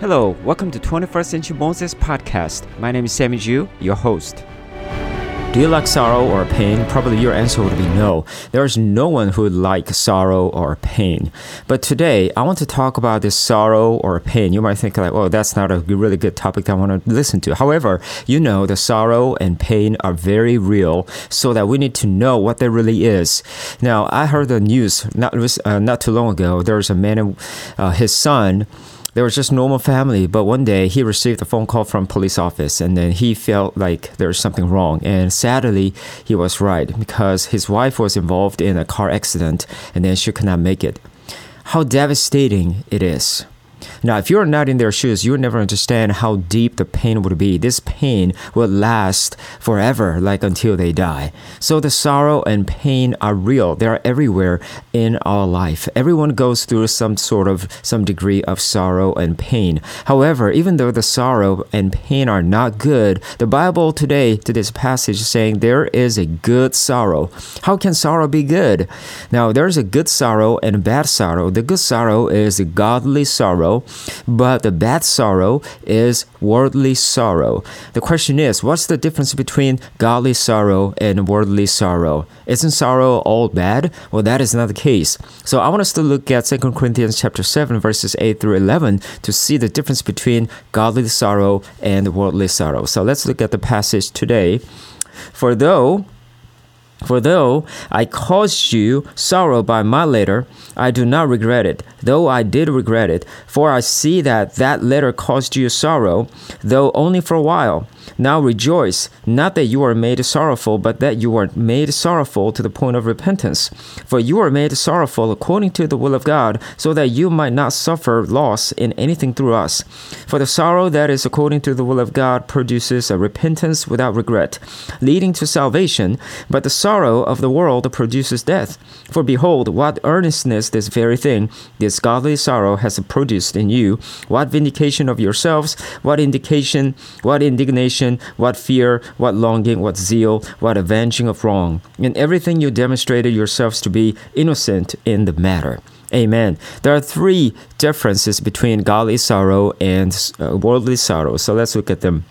Hello, welcome to 21st Century Moses podcast. My name is Sammy Ju, your host. Do you like sorrow or pain? Probably your answer would be no. There's no one who would like sorrow or pain. But today, I want to talk about this sorrow or pain. You might think like, oh, that's not a really good topic that I want to listen to. However, you know the sorrow and pain are very real, so that we need to know what that really is. Now, I heard the news not uh, not too long ago. There was a man and uh, his son they were just normal family, but one day he received a phone call from police office and then he felt like there was something wrong. And sadly, he was right because his wife was involved in a car accident and then she could not make it. How devastating it is. Now, if you're not in their shoes, you will never understand how deep the pain would be. This pain will last forever, like until they die. So the sorrow and pain are real. They are everywhere in our life. Everyone goes through some sort of some degree of sorrow and pain. However, even though the sorrow and pain are not good, the Bible today, to this passage, is saying there is a good sorrow. How can sorrow be good? Now, there's a good sorrow and a bad sorrow. The good sorrow is a godly sorrow sorrow, but the bad sorrow is worldly sorrow. The question is, what's the difference between godly sorrow and worldly sorrow? Isn't sorrow all bad? Well, that is not the case. So I want us to look at 2 Corinthians chapter 7 verses 8 through 11 to see the difference between godly sorrow and worldly sorrow. So let's look at the passage today. For though for though I caused you sorrow by my letter, I do not regret it, though I did regret it, for I see that that letter caused you sorrow, though only for a while. Now rejoice, not that you are made sorrowful, but that you are made sorrowful to the point of repentance. For you are made sorrowful according to the will of God, so that you might not suffer loss in anything through us. For the sorrow that is according to the will of God produces a repentance without regret, leading to salvation, but the sorrow of the world produces death. For behold, what earnestness this very thing, this godly sorrow, has produced in you, what vindication of yourselves, what indication, what indignation what fear, what longing, what zeal, what avenging of wrong. In everything you demonstrated yourselves to be innocent in the matter. Amen. There are three differences between godly sorrow and uh, worldly sorrow. So let's look at them.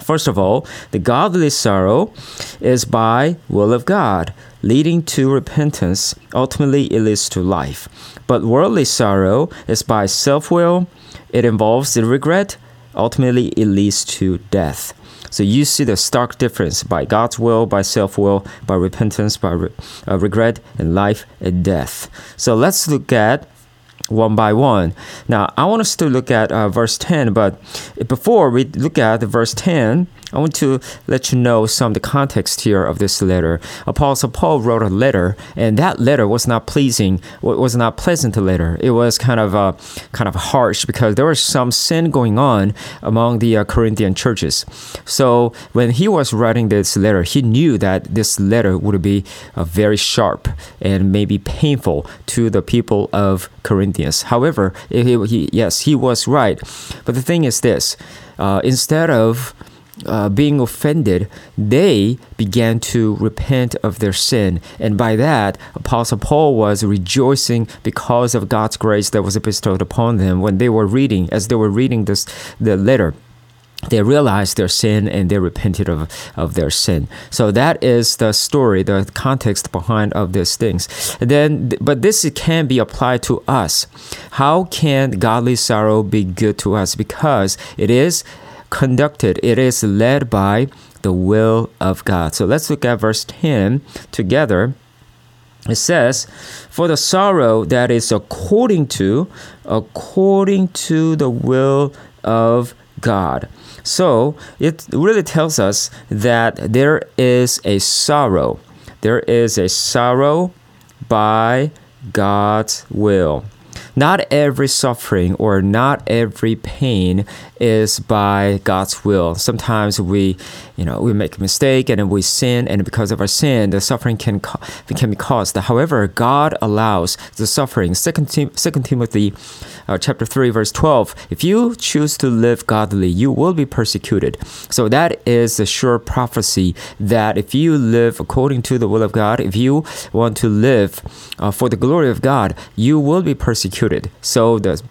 First of all, the godly sorrow is by will of God, leading to repentance. Ultimately, it leads to life. But worldly sorrow is by self will, it involves the regret, ultimately it leads to death. So you see the stark difference by God's will, by self will, by repentance, by re- uh, regret, and life and death. So let's look at one by one. Now, I want us to look at uh, verse 10, but before we look at verse 10, I want to let you know some of the context here of this letter. Apostle Paul wrote a letter, and that letter was not pleasing, was not pleasant letter. It was kind of uh, kind of harsh because there was some sin going on among the uh, Corinthian churches. So when he was writing this letter, he knew that this letter would be uh, very sharp and maybe painful to the people of However, he, he, yes, he was right. But the thing is this: uh, instead of uh, being offended, they began to repent of their sin. And by that, Apostle Paul was rejoicing because of God's grace that was bestowed upon them when they were reading, as they were reading this the letter they realized their sin and they repented of, of their sin. So that is the story, the context behind of these things. Then, but this can be applied to us. How can godly sorrow be good to us? Because it is conducted, it is led by the will of God. So let's look at verse 10 together. It says, For the sorrow that is according to, according to the will of God. So it really tells us that there is a sorrow. There is a sorrow by God's will. Not every suffering or not every pain is by God's will. Sometimes we, you know, we make a mistake and we sin, and because of our sin, the suffering can can be caused. However, God allows the suffering. Second, Tim- Second Timothy, uh, chapter three, verse twelve. If you choose to live godly, you will be persecuted. So that is a sure prophecy that if you live according to the will of God, if you want to live uh, for the glory of God, you will be persecuted. So the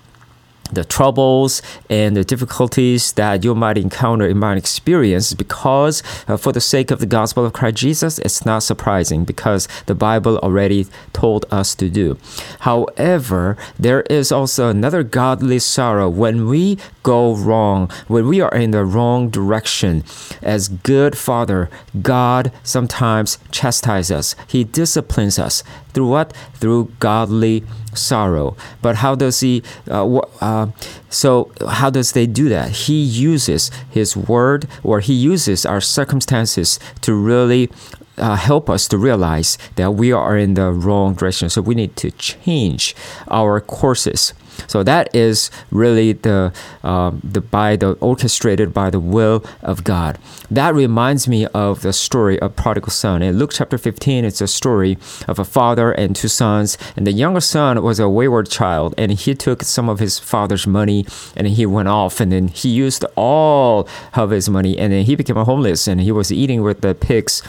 the troubles and the difficulties that you might encounter in my experience because uh, for the sake of the gospel of Christ Jesus it's not surprising because the Bible already told us to do. However there is also another godly sorrow when we go wrong when we are in the wrong direction. As good father God sometimes chastises us. He disciplines us through what through godly sorrow. But how does he? Uh, uh, so how does they do that? He uses his word, or he uses our circumstances to really. Uh, help us to realize that we are in the wrong direction. So we need to change our courses. So that is really the um, the by the orchestrated by the will of God. That reminds me of the story of prodigal son. In Luke chapter 15, it's a story of a father and two sons, and the younger son was a wayward child, and he took some of his father's money and he went off, and then he used all of his money, and then he became a homeless, and he was eating with the pigs,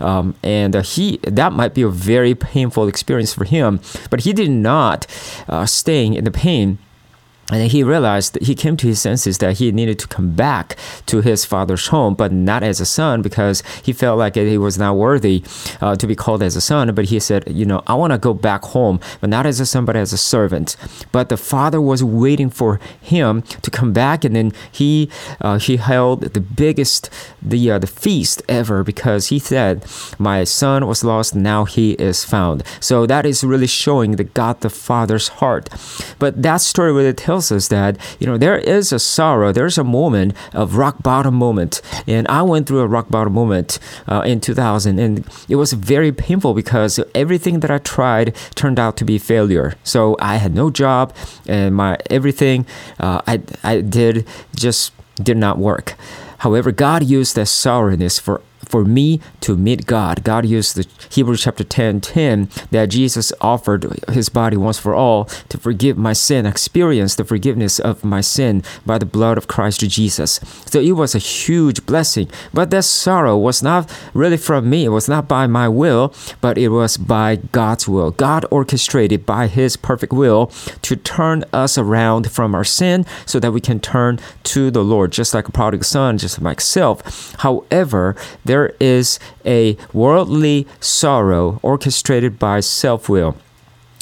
um, and uh, he that might be a very painful experience for him, but he did not uh, staying in the pain pain and he realized he came to his senses that he needed to come back to his father's home, but not as a son because he felt like he was not worthy uh, to be called as a son. But he said, You know, I want to go back home, but not as a son, but as a servant. But the father was waiting for him to come back, and then he uh, he held the biggest the uh, the feast ever because he said, "My son was lost, now he is found." So that is really showing the God the Father's heart. But that story really tells tells us that you know there is a sorrow, there's a moment of rock bottom moment, and I went through a rock bottom moment uh, in 2000, and it was very painful because everything that I tried turned out to be failure. So I had no job, and my everything uh, I I did just did not work. However, God used that sorrowness for for me to meet God. God used the Hebrews chapter 10 10 that Jesus offered his body once for all to forgive my sin, experience the forgiveness of my sin by the blood of Christ Jesus. So it was a huge blessing. But that sorrow was not really from me, it was not by my will, but it was by God's will. God orchestrated by his perfect will to turn us around from our sin so that we can turn to the Lord, just like a prodigal son, just like myself. However, there is a worldly sorrow orchestrated by self will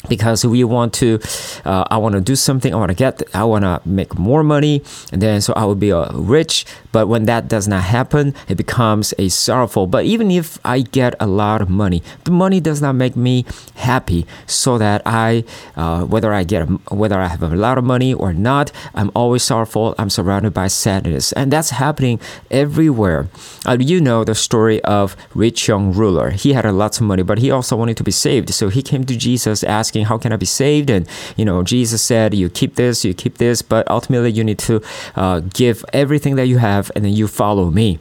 because we want to uh, i want to do something i want to get i want to make more money and then so i will be uh, rich. But when that does not happen it becomes a sorrowful. But even if i get a lot of money the money does not make me happy so that i uh, whether i get whether i have a lot of money or not i'm always sorrowful. I'm surrounded by sadness. And that's happening everywhere. Uh, you know the story of rich young ruler. He had a lot of money but he also wanted to be saved. So he came to jesus asking asking, How can I be saved? And, you know, Jesus said, You keep this, you keep this, but ultimately you need to uh, give everything that you have and then you follow me.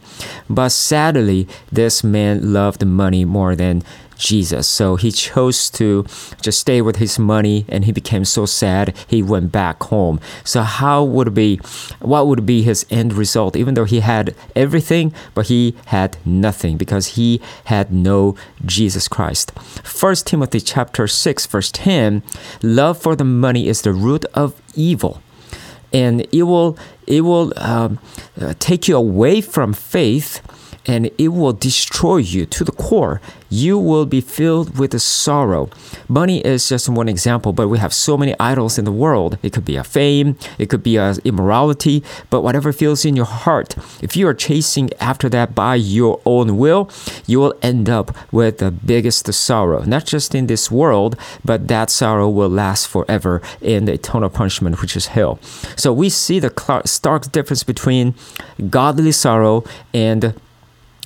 But sadly, this man loved money more than Jesus. So he chose to just stay with his money and he became so sad he went back home. So how would be what would be his end result even though he had everything but he had nothing because he had no Jesus Christ. 1 Timothy chapter 6 verse 10 love for the money is the root of evil and it will it will um, uh, take you away from faith and it will destroy you to the core. You will be filled with sorrow. Money is just one example, but we have so many idols in the world. It could be a fame, it could be a immorality, but whatever feels in your heart, if you are chasing after that by your own will, you will end up with the biggest sorrow. Not just in this world, but that sorrow will last forever in the eternal punishment, which is hell. So we see the stark difference between godly sorrow and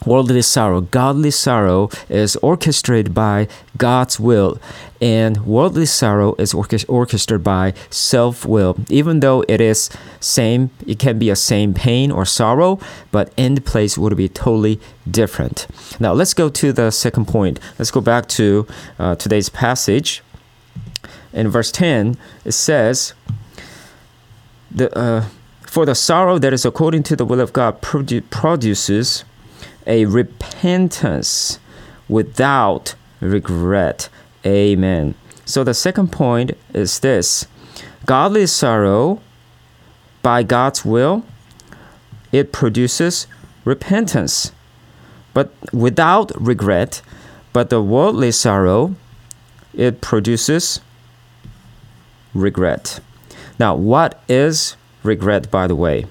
worldly sorrow. Godly sorrow is orchestrated by God's will, and worldly sorrow is orchestrated by self will. Even though it is same, it can be a same pain or sorrow, but end place would be totally different. Now let's go to the second point. Let's go back to uh, today's passage. In verse ten, it says, "The uh, for the sorrow that is according to the will of God produ- produces." A repentance without regret. Amen. So the second point is this godly sorrow by God's will, it produces repentance. But without regret, but the worldly sorrow, it produces regret. Now, what is regret, by the way?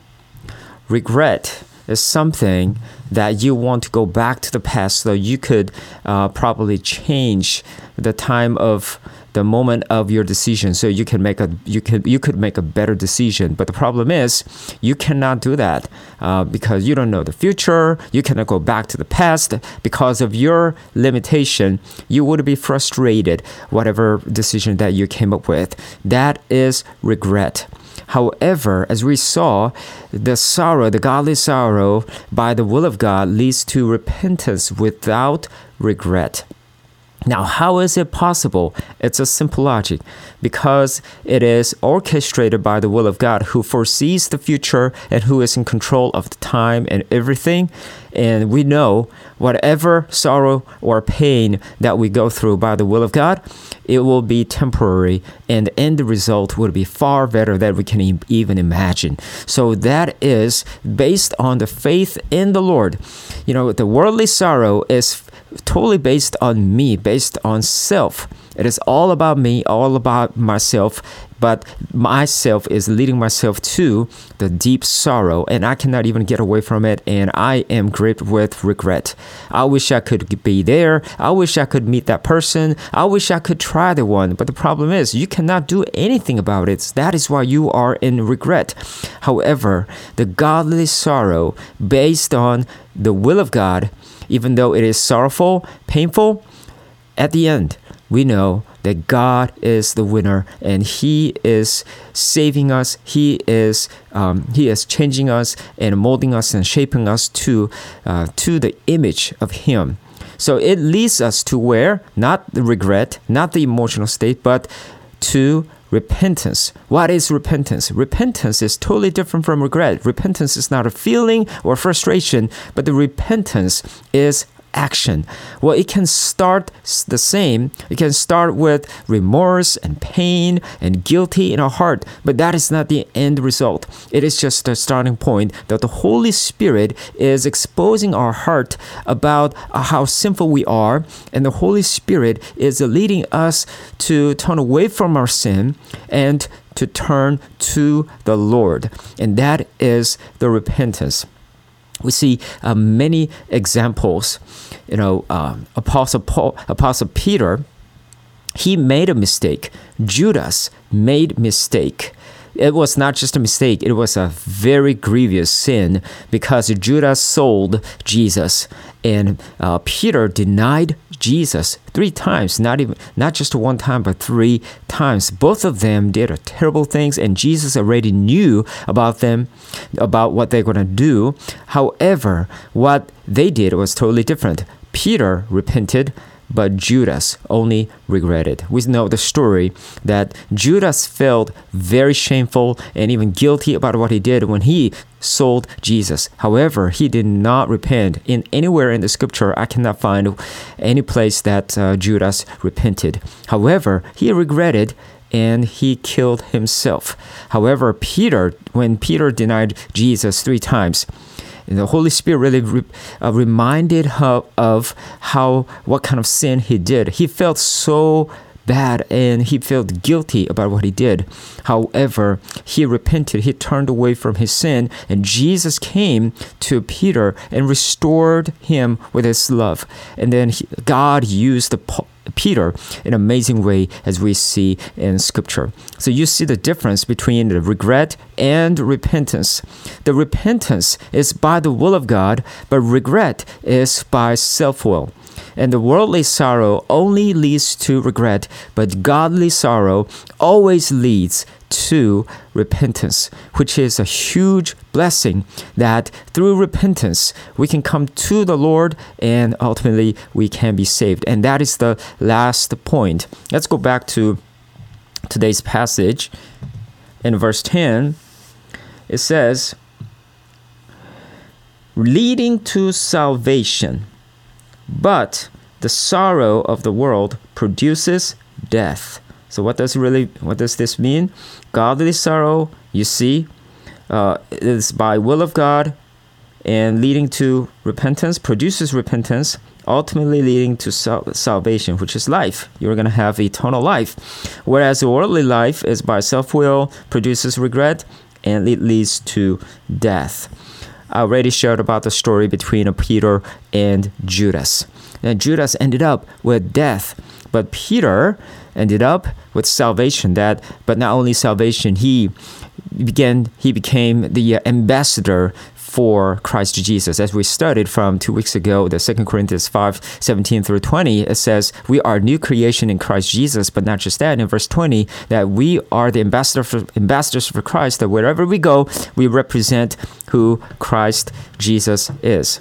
Regret is something that you want to go back to the past so you could uh, probably change the time of the moment of your decision so you can make a you could you could make a better decision. But the problem is you cannot do that uh, because you don't know the future. You cannot go back to the past. Because of your limitation you would be frustrated whatever decision that you came up with. That is regret However, as we saw, the sorrow, the godly sorrow by the will of God leads to repentance without regret. Now, how is it possible? It's a simple logic because it is orchestrated by the will of God who foresees the future and who is in control of the time and everything. And we know whatever sorrow or pain that we go through by the will of God, it will be temporary and the end result will be far better than we can even imagine. So that is based on the faith in the Lord. You know, the worldly sorrow is totally based on me, based on self. It is all about me, all about myself, but myself is leading myself to the deep sorrow, and I cannot even get away from it, and I am gripped with regret. I wish I could be there. I wish I could meet that person. I wish I could try the one, but the problem is you cannot do anything about it. That is why you are in regret. However, the godly sorrow based on the will of God even though it is sorrowful, painful, at the end, we know that God is the winner and He is saving us. He is um, He is changing us and molding us and shaping us to uh, to the image of Him. So it leads us to where not the regret, not the emotional state, but to repentance. What is repentance? Repentance is totally different from regret. Repentance is not a feeling or frustration, but the repentance is action. Well, it can start the same. It can start with remorse and pain and guilty in our heart, but that is not the end result. It is just the starting point that the Holy Spirit is exposing our heart about uh, how sinful we are, and the Holy Spirit is leading us to turn away from our sin and to turn to the Lord. And that is the repentance we see uh, many examples. You know, uh, Apostle Paul, Apostle Peter, he made a mistake. Judas made mistake. It was not just a mistake; it was a very grievous sin because Judas sold Jesus, and uh, Peter denied Jesus three times, not even not just one time, but three times. Both of them did terrible things, and Jesus already knew about them, about what they're gonna do. However, what they did was totally different. Peter repented but Judas only regretted. We know the story that Judas felt very shameful and even guilty about what he did when he sold Jesus. However, he did not repent. In anywhere in the scripture, I cannot find any place that uh, Judas repented. However, he regretted and he killed himself. However, Peter, when Peter denied Jesus three times, the Holy Spirit really re, uh, reminded her of how what kind of sin he did. He felt so bad and he felt guilty about what he did. However, he repented, he turned away from his sin, and Jesus came to Peter and restored him with his love. And then he, God used the Peter in an amazing way as we see in scripture. So you see the difference between the regret and repentance. The repentance is by the will of God, but regret is by self will. And the worldly sorrow only leads to regret, but godly sorrow always leads to repentance, which is a huge blessing that through repentance we can come to the Lord and ultimately we can be saved. And that is the last point. Let's go back to today's passage. In verse 10, it says, leading to salvation, but the sorrow of the world produces death. So what does really what does this mean? Godly sorrow, you see, uh, is by will of God and leading to repentance, produces repentance, ultimately leading to sal- salvation, which is life. You're going to have eternal life. Whereas the worldly life is by self will, produces regret, and it leads to death. I already shared about the story between Peter and Judas. And Judas ended up with death, but Peter ended up with salvation. That, but not only salvation, he began he became the ambassador for Christ Jesus. As we studied from two weeks ago, the Second Corinthians 5 17 through 20, it says, We are new creation in Christ Jesus, but not just that. In verse 20, that we are the ambassador for, ambassadors for Christ, that wherever we go, we represent who Christ Jesus is.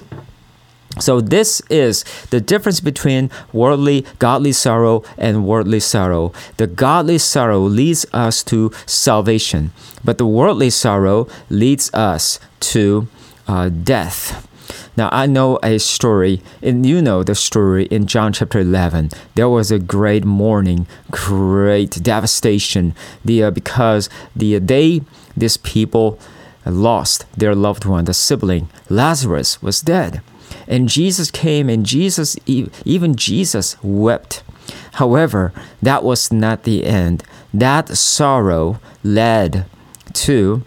So this is the difference between worldly godly sorrow and worldly sorrow. The godly sorrow leads us to salvation, but the worldly sorrow leads us to uh, death. Now, I know a story, and you know the story in John chapter 11. There was a great mourning, great devastation the, uh, because the day these people lost their loved one, the sibling, Lazarus, was dead. And Jesus came, and Jesus, even Jesus, wept. However, that was not the end. That sorrow led to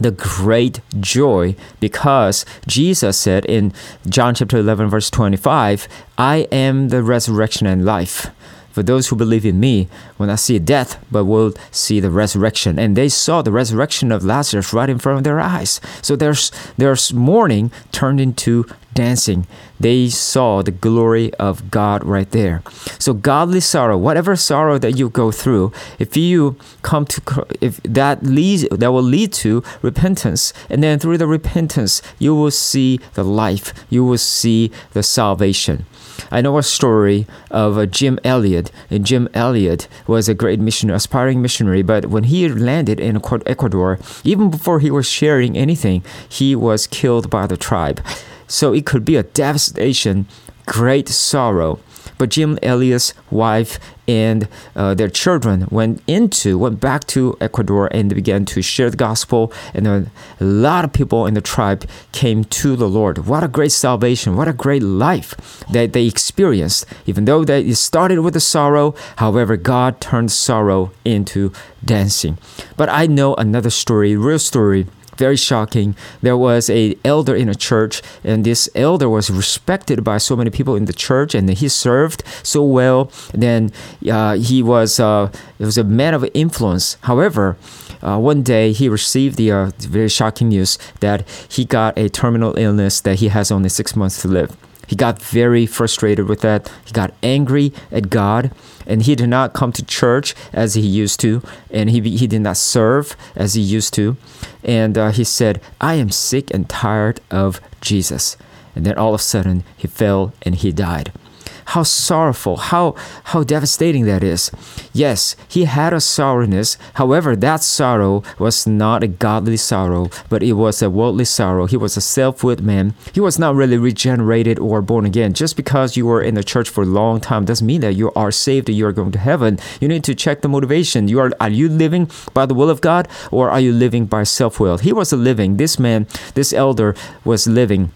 the great joy because Jesus said in John chapter 11 verse 25, I am the resurrection and life. For those who believe in me will not see death, but will see the resurrection. And they saw the resurrection of Lazarus right in front of their eyes. So there's there's mourning turned into dancing. They saw the glory of God right there. So godly sorrow, whatever sorrow that you go through, if you come to if that leads that will lead to repentance, and then through the repentance you will see the life, you will see the salvation. I know a story of uh, Jim Elliot, and Jim Elliot was a great missionary, aspiring missionary. But when he landed in Ecuador, even before he was sharing anything, he was killed by the tribe. So it could be a devastation, great sorrow. But Jim Elliot's wife and uh, their children went into, went back to Ecuador and began to share the gospel. And a lot of people in the tribe came to the Lord. What a great salvation! What a great life that they experienced. Even though they started with the sorrow, however, God turned sorrow into dancing. But I know another story, real story very shocking. There was a elder in a church, and this elder was respected by so many people in the church, and he served so well. Then uh, he was uh, it was a man of influence. However, uh, one day he received the uh, very shocking news that he got a terminal illness that he has only six months to live. He got very frustrated with that. He got angry at God, and he did not come to church as he used to, and he, he did not serve as he used to. And uh, he said, I am sick and tired of Jesus. And then all of a sudden, he fell and he died how sorrowful, how how devastating that is. Yes, he had a sorrowness. However, that sorrow was not a godly sorrow, but it was a worldly sorrow. He was a self-willed man. He was not really regenerated or born again. Just because you were in the church for a long time doesn't mean that you are saved, that you are going to heaven. You need to check the motivation. You are are you living by the will of God or are you living by self-will? He was living. This man, this elder was living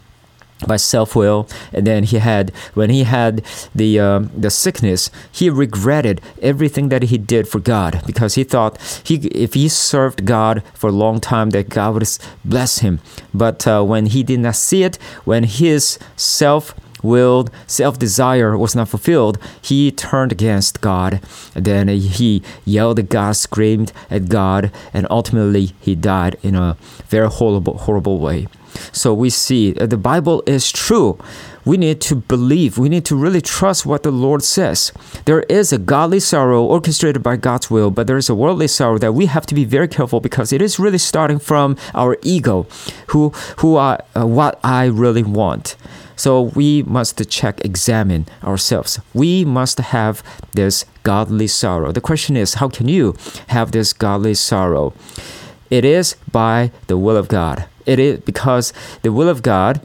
by self-will and then he had when he had the um, the sickness he regretted everything that he did for god because he thought he if he served god for a long time that god would bless him but uh, when he did not see it when his self willed self desire was not fulfilled, he turned against God. Then he yelled at God, screamed at God, and ultimately he died in a very horrible, horrible way. So we see the Bible is true. We need to believe, we need to really trust what the Lord says. There is a godly sorrow orchestrated by God's will, but there is a worldly sorrow that we have to be very careful because it is really starting from our ego, who, who are, uh, what I really want. So we must check, examine ourselves. We must have this godly sorrow. The question is, how can you have this godly sorrow? It is by the will of God it is because the will of God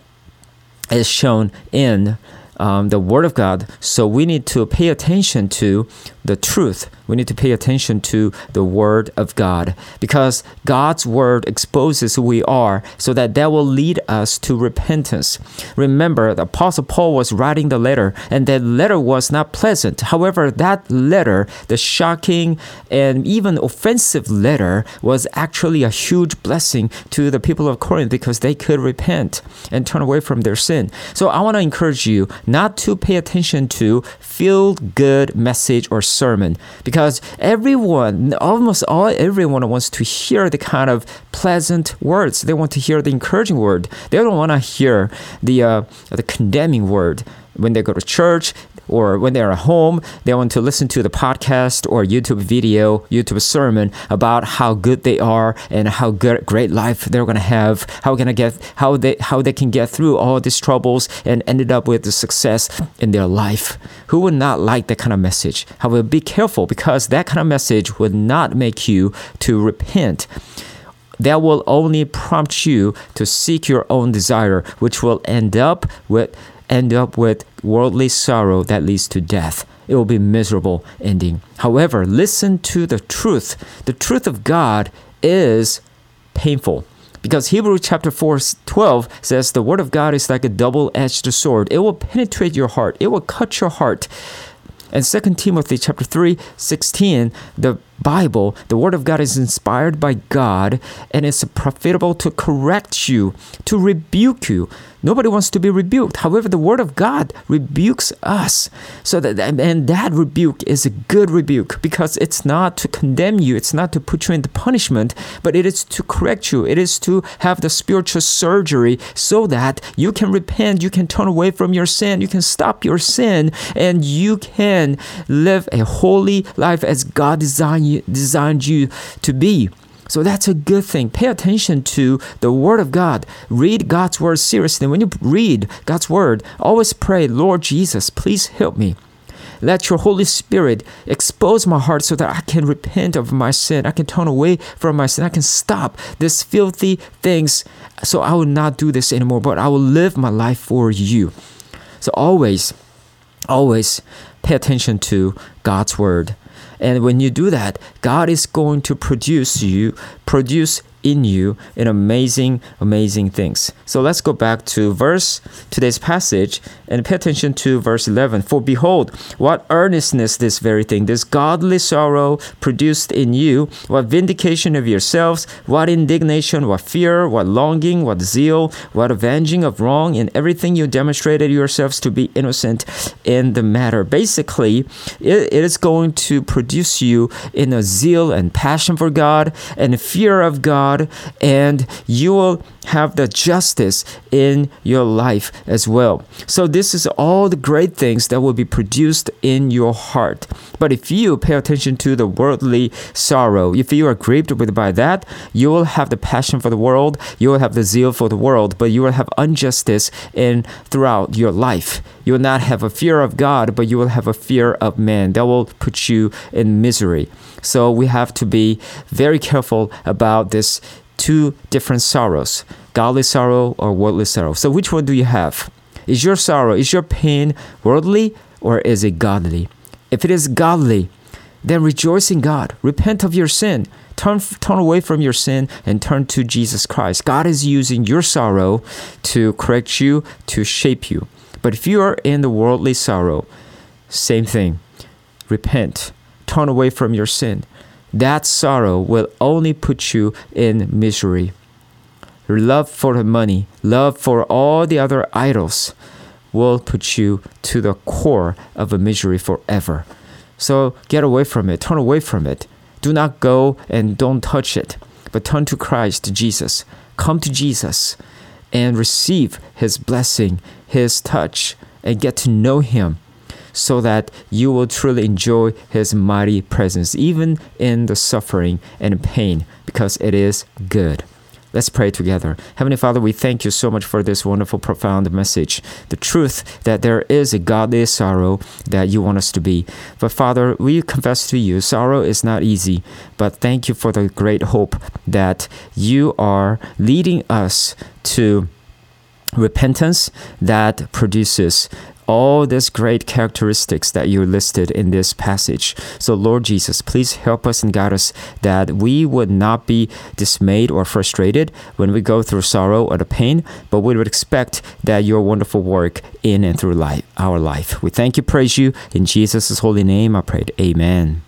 is shown in um, the Word of God. So we need to pay attention to the truth. We need to pay attention to the Word of God because God's Word exposes who we are so that that will lead us to repentance. Remember, the Apostle Paul was writing the letter, and that letter was not pleasant. However, that letter, the shocking and even offensive letter, was actually a huge blessing to the people of Corinth because they could repent and turn away from their sin. So I want to encourage you not to pay attention to feel good message or sermon because everyone, almost all everyone wants to hear the kind of pleasant words. They want to hear the encouraging word. They don't want to hear the uh, the condemning word when they go to church or when they're at home, they want to listen to the podcast or YouTube video, YouTube sermon about how good they are and how good, great life they're gonna have, how gonna get, how they, how they can get through all these troubles and ended up with the success in their life. Who would not like that kind of message? However, be careful because that kind of message would not make you to repent that will only prompt you to seek your own desire, which will end up with end up with worldly sorrow that leads to death. It will be miserable ending. However, listen to the truth. The truth of God is painful. Because Hebrews chapter 4 12 says the word of God is like a double-edged sword. It will penetrate your heart. It will cut your heart. And 2 Timothy chapter 3 16, the Bible, the Word of God is inspired by God and it's profitable to correct you, to rebuke you. Nobody wants to be rebuked. However, the Word of God rebukes us. So that and that rebuke is a good rebuke because it's not to condemn you, it's not to put you into punishment, but it is to correct you. It is to have the spiritual surgery so that you can repent, you can turn away from your sin, you can stop your sin, and you can live a holy life as God designed you, designed you to be. So that's a good thing. Pay attention to the Word of God. Read God's Word seriously. When you read God's Word, always pray, Lord Jesus, please help me. Let your Holy Spirit expose my heart so that I can repent of my sin. I can turn away from my sin. I can stop these filthy things. So I will not do this anymore, but I will live my life for you. So always, always pay attention to God's Word. And when you do that, God is going to produce you, produce in you in amazing, amazing things. So let's go back to verse today's passage and pay attention to verse 11. For behold, what earnestness this very thing, this godly sorrow produced in you, what vindication of yourselves, what indignation, what fear, what longing, what zeal, what avenging of wrong, in everything you demonstrated yourselves to be innocent in the matter. Basically, it, it is going to produce you in a zeal and passion for God and fear of God God, and you will have the justice in your life as well. So, this is all the great things that will be produced in your heart. But if you pay attention to the worldly sorrow, if you are grieved with by that, you will have the passion for the world, you will have the zeal for the world, but you will have injustice in throughout your life. You will not have a fear of God, but you will have a fear of man. That will put you in misery. So we have to be very careful about this two different sorrows godly sorrow or worldly sorrow. So, which one do you have? Is your sorrow, is your pain worldly or is it godly? If it is godly, then rejoice in God. Repent of your sin. Turn, turn away from your sin and turn to Jesus Christ. God is using your sorrow to correct you, to shape you. But if you are in the worldly sorrow, same thing. Repent. Turn away from your sin that sorrow will only put you in misery. Your love for the money, love for all the other idols will put you to the core of a misery forever. So get away from it, turn away from it. Do not go and don't touch it, but turn to Christ Jesus. Come to Jesus and receive His blessing, His touch, and get to know Him so that you will truly enjoy His mighty presence, even in the suffering and pain, because it is good. Let's pray together. Heavenly Father, we thank you so much for this wonderful, profound message. The truth that there is a godly sorrow that you want us to be. But Father, we confess to you, sorrow is not easy. But thank you for the great hope that you are leading us to repentance that produces all these great characteristics that you listed in this passage. So, Lord Jesus, please help us and guide us that we would not be dismayed or frustrated when we go through sorrow or the pain, but we would expect that your wonderful work in and through life, our life. We thank you, praise you. In Jesus' holy name, I prayed. Amen.